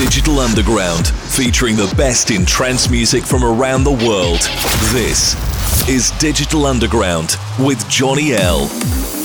Digital Underground, featuring the best in trance music from around the world. This is Digital Underground with Johnny L.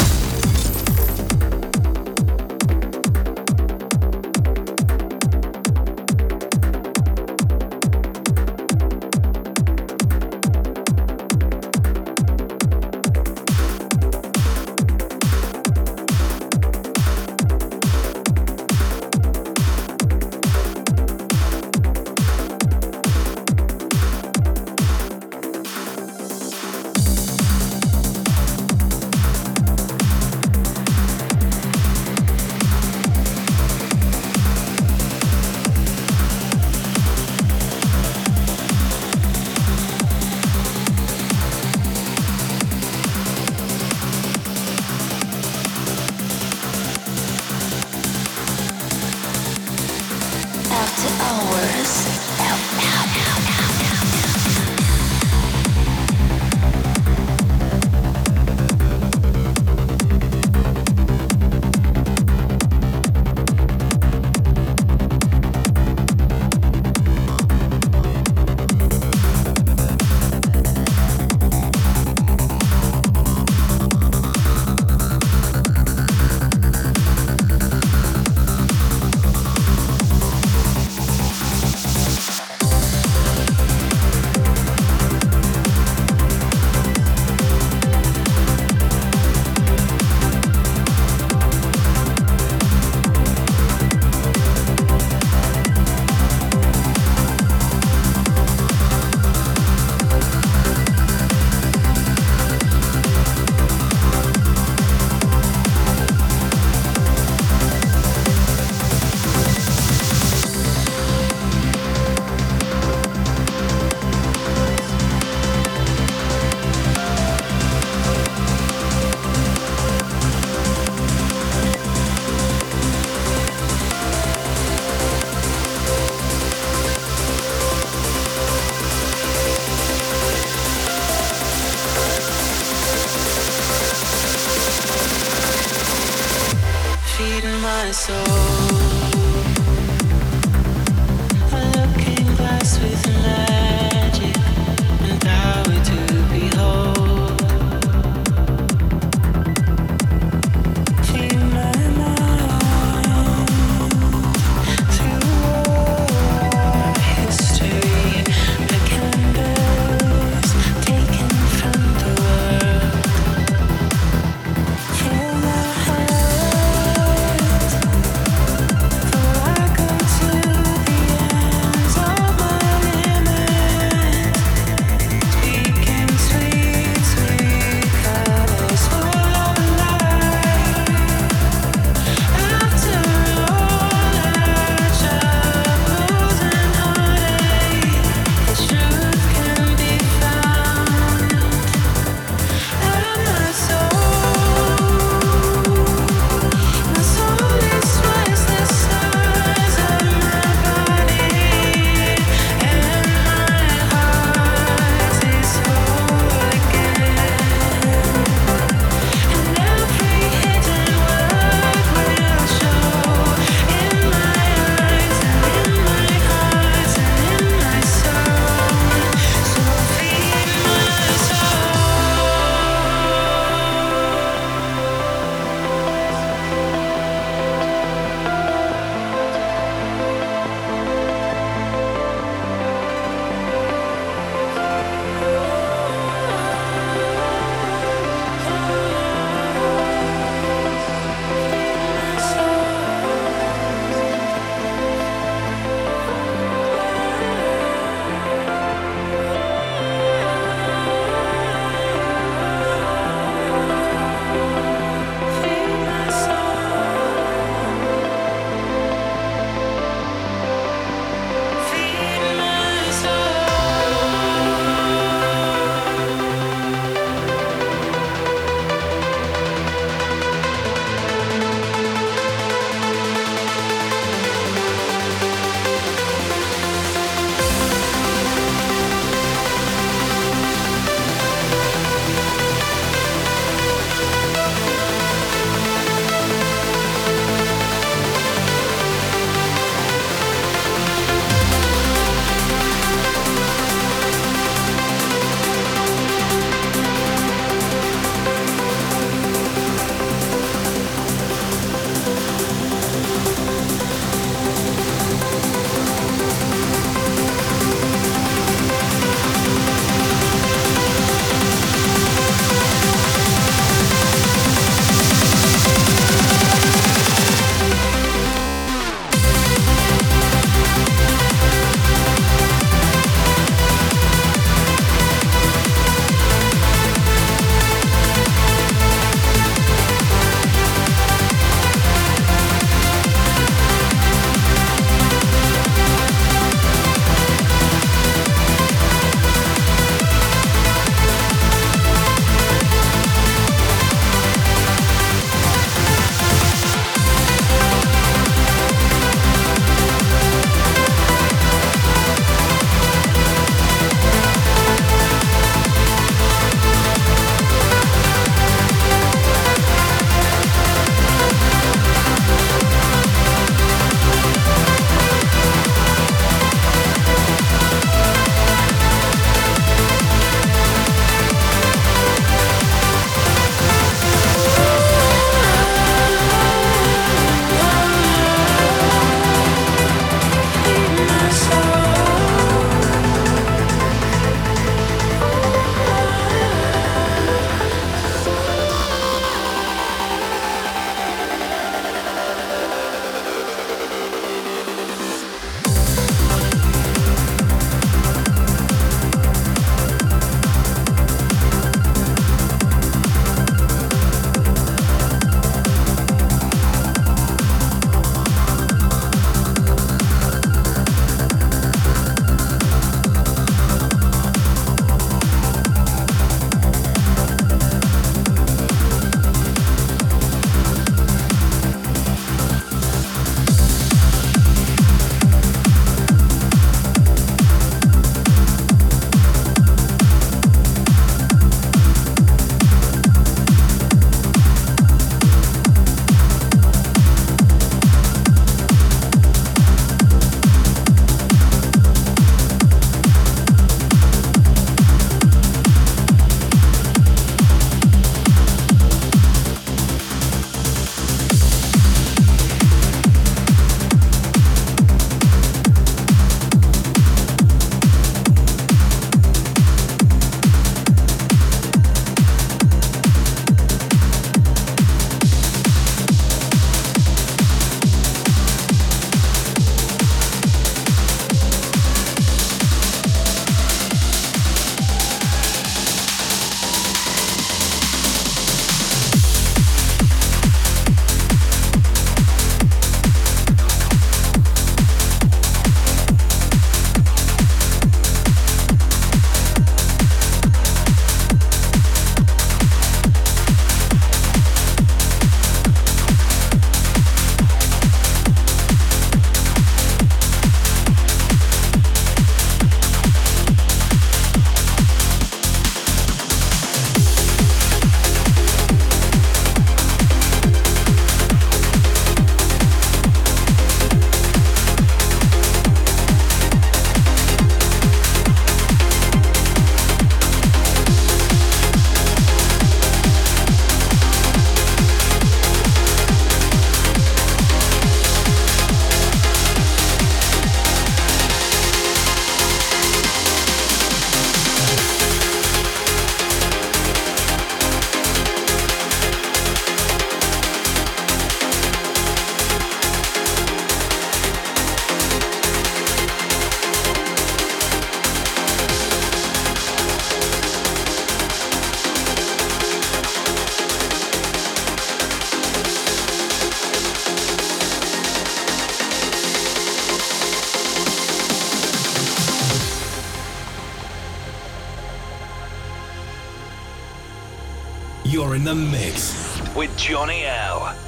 with Johnny L.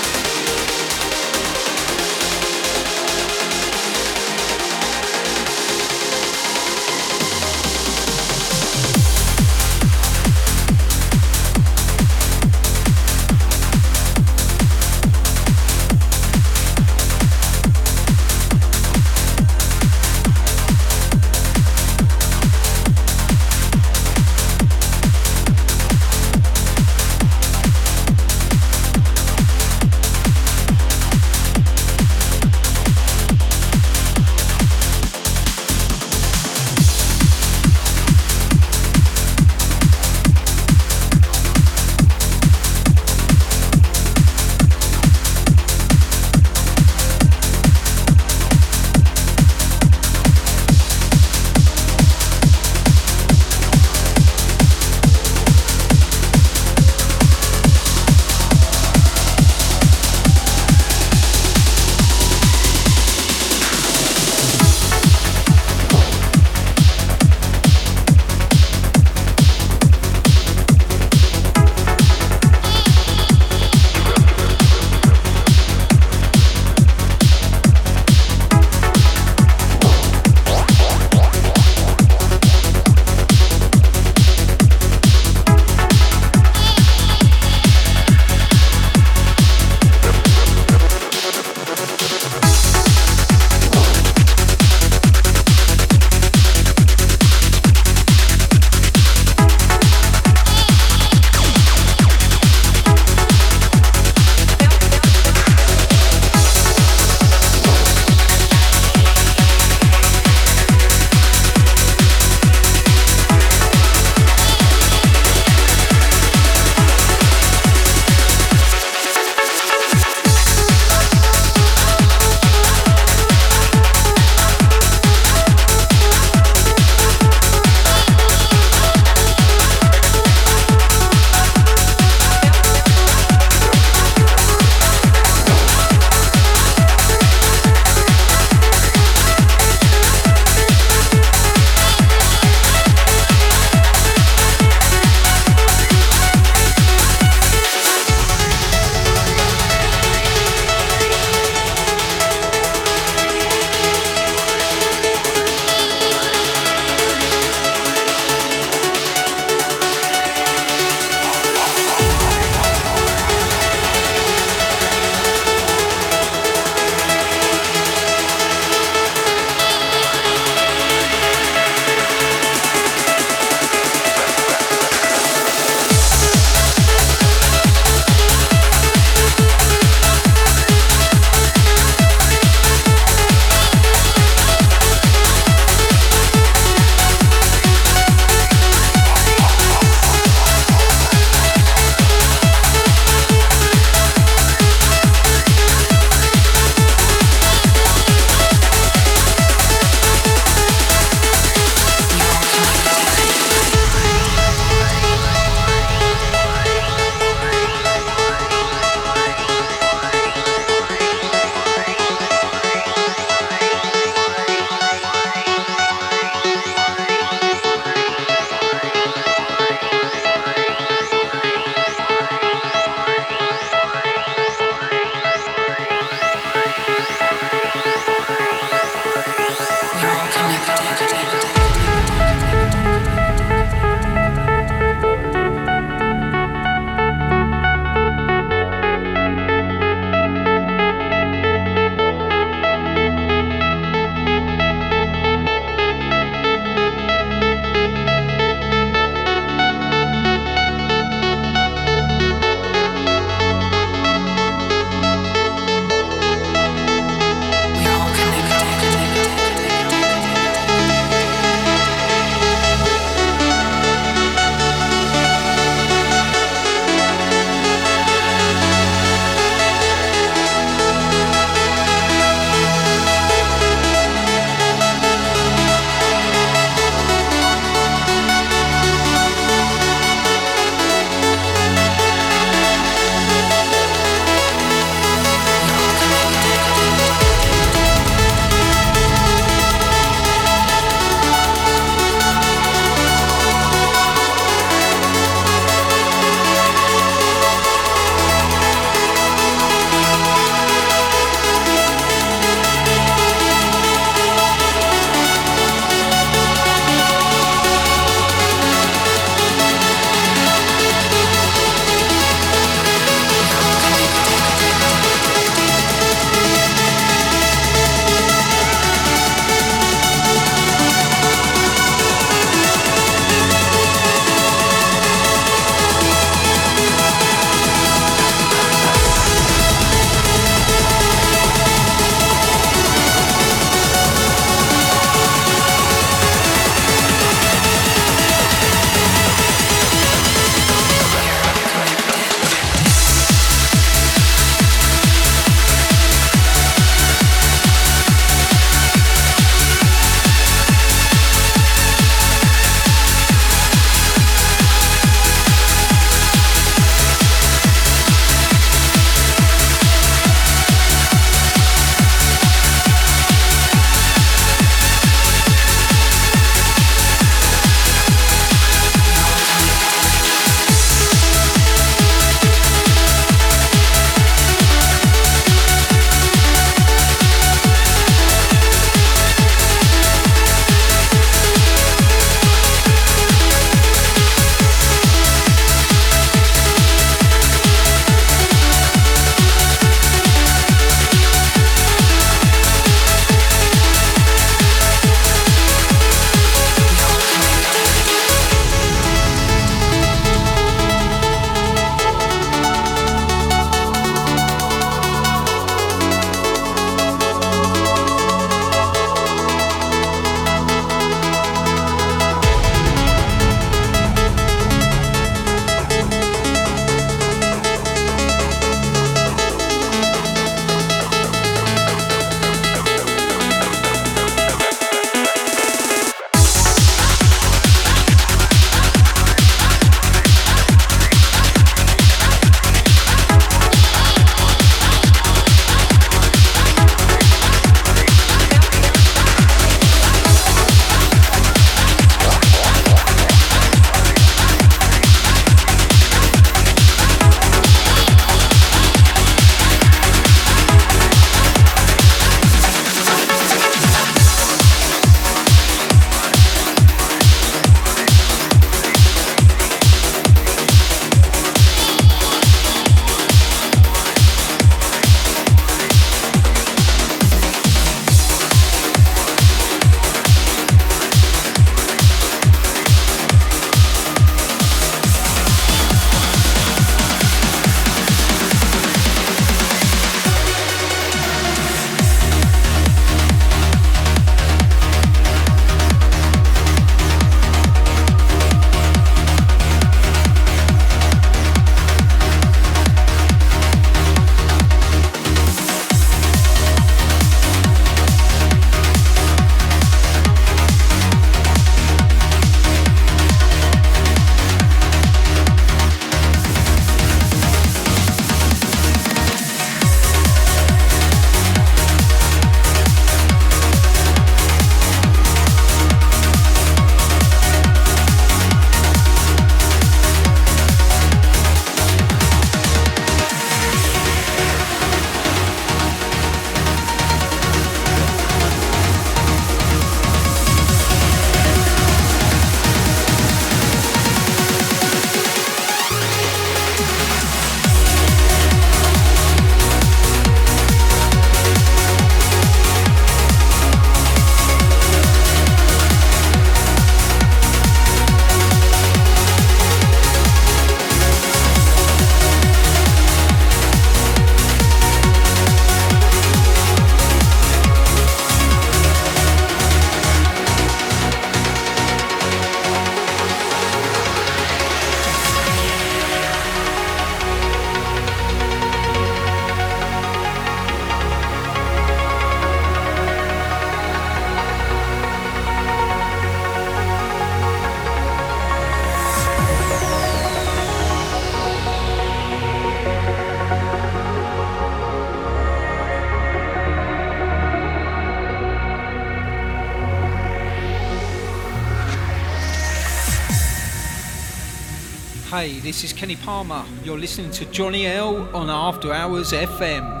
this is Kenny Palmer. You're listening to Johnny L on After Hours FM.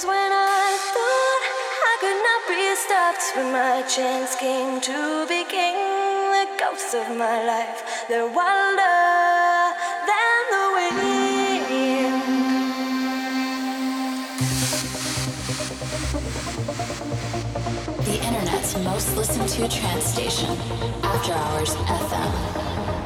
Just when I thought I could not be stopped, when my chance came to be king, the ghosts of my life, than the wind. The internet's most listened to trance station, After Hours FM.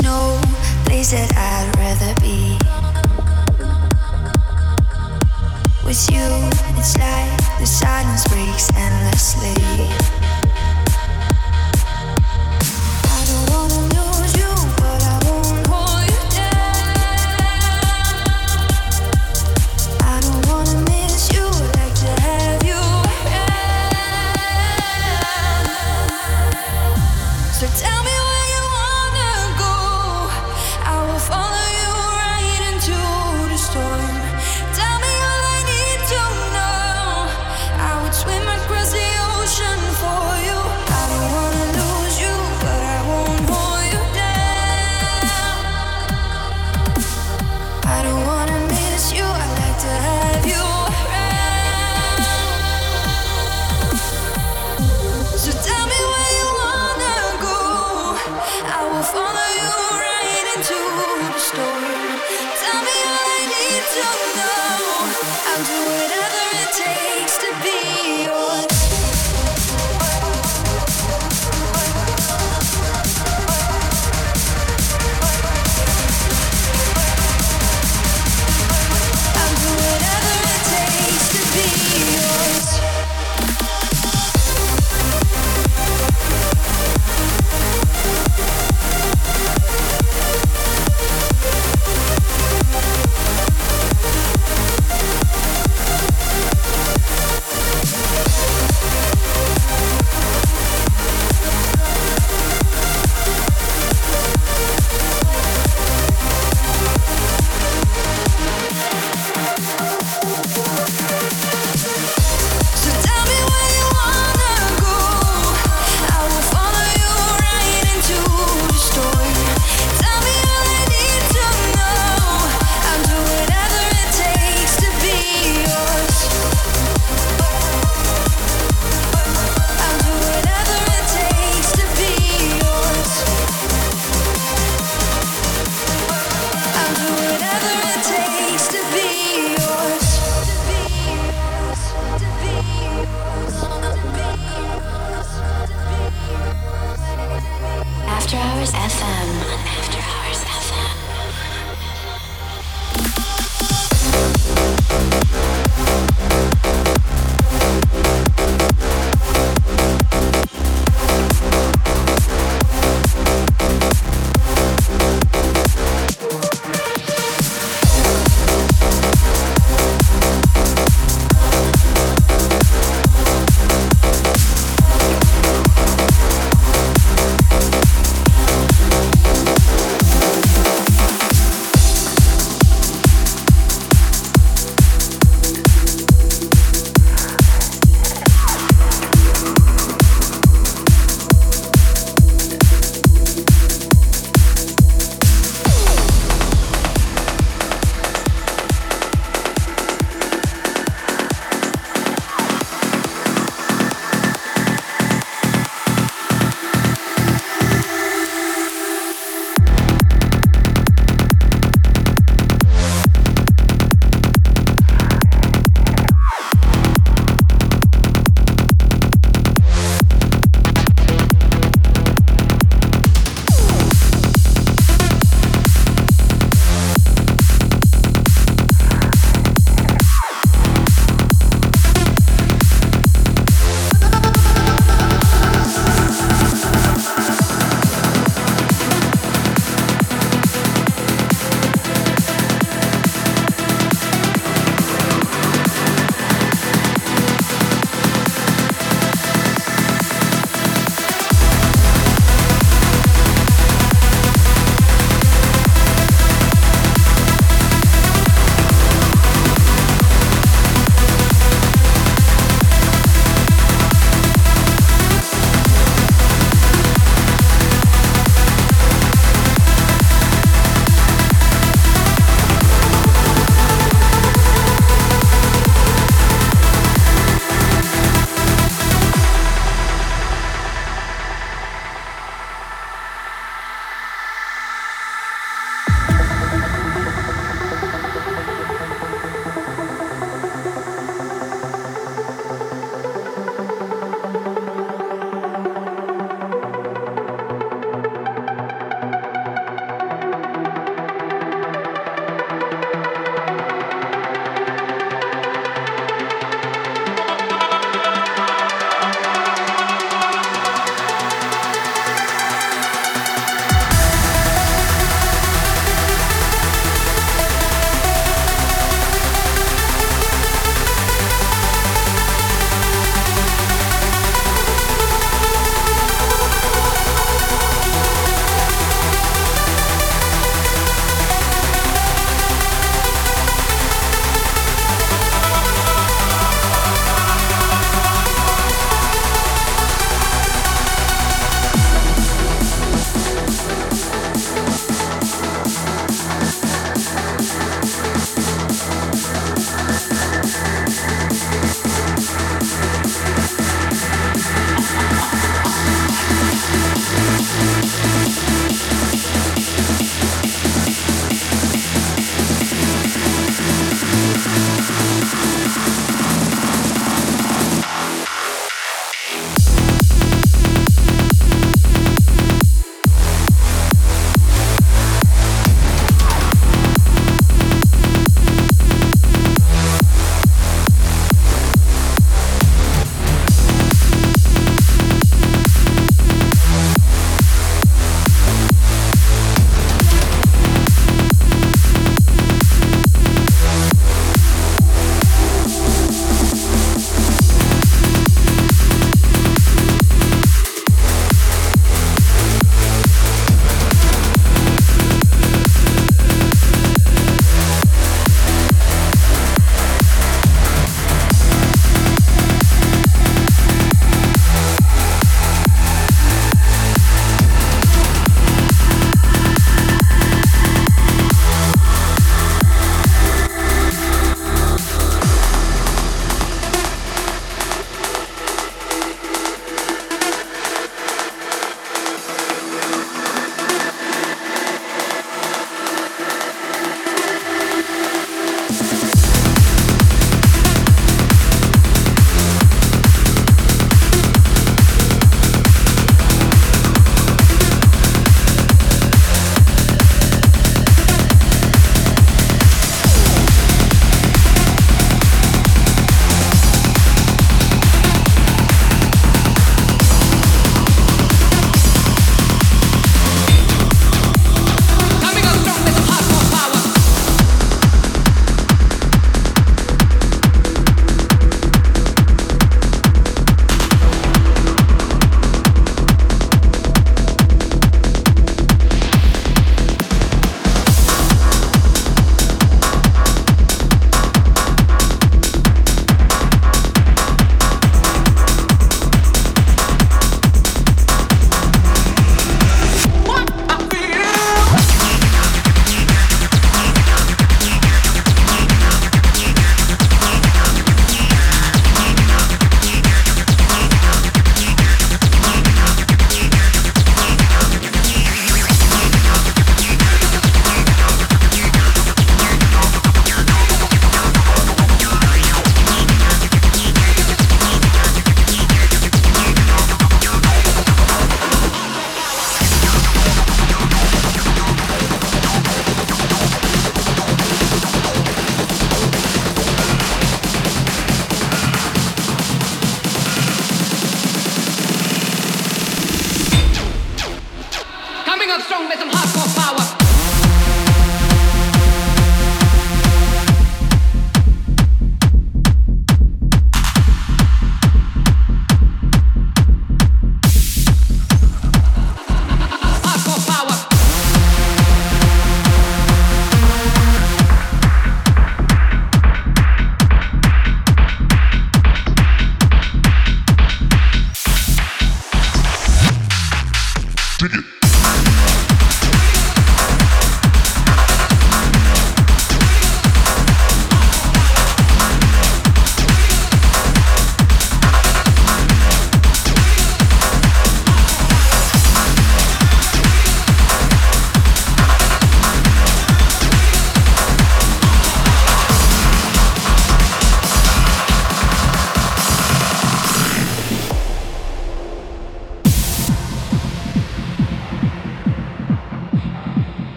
No place that I'd rather be. With you, it's like the silence breaks endlessly.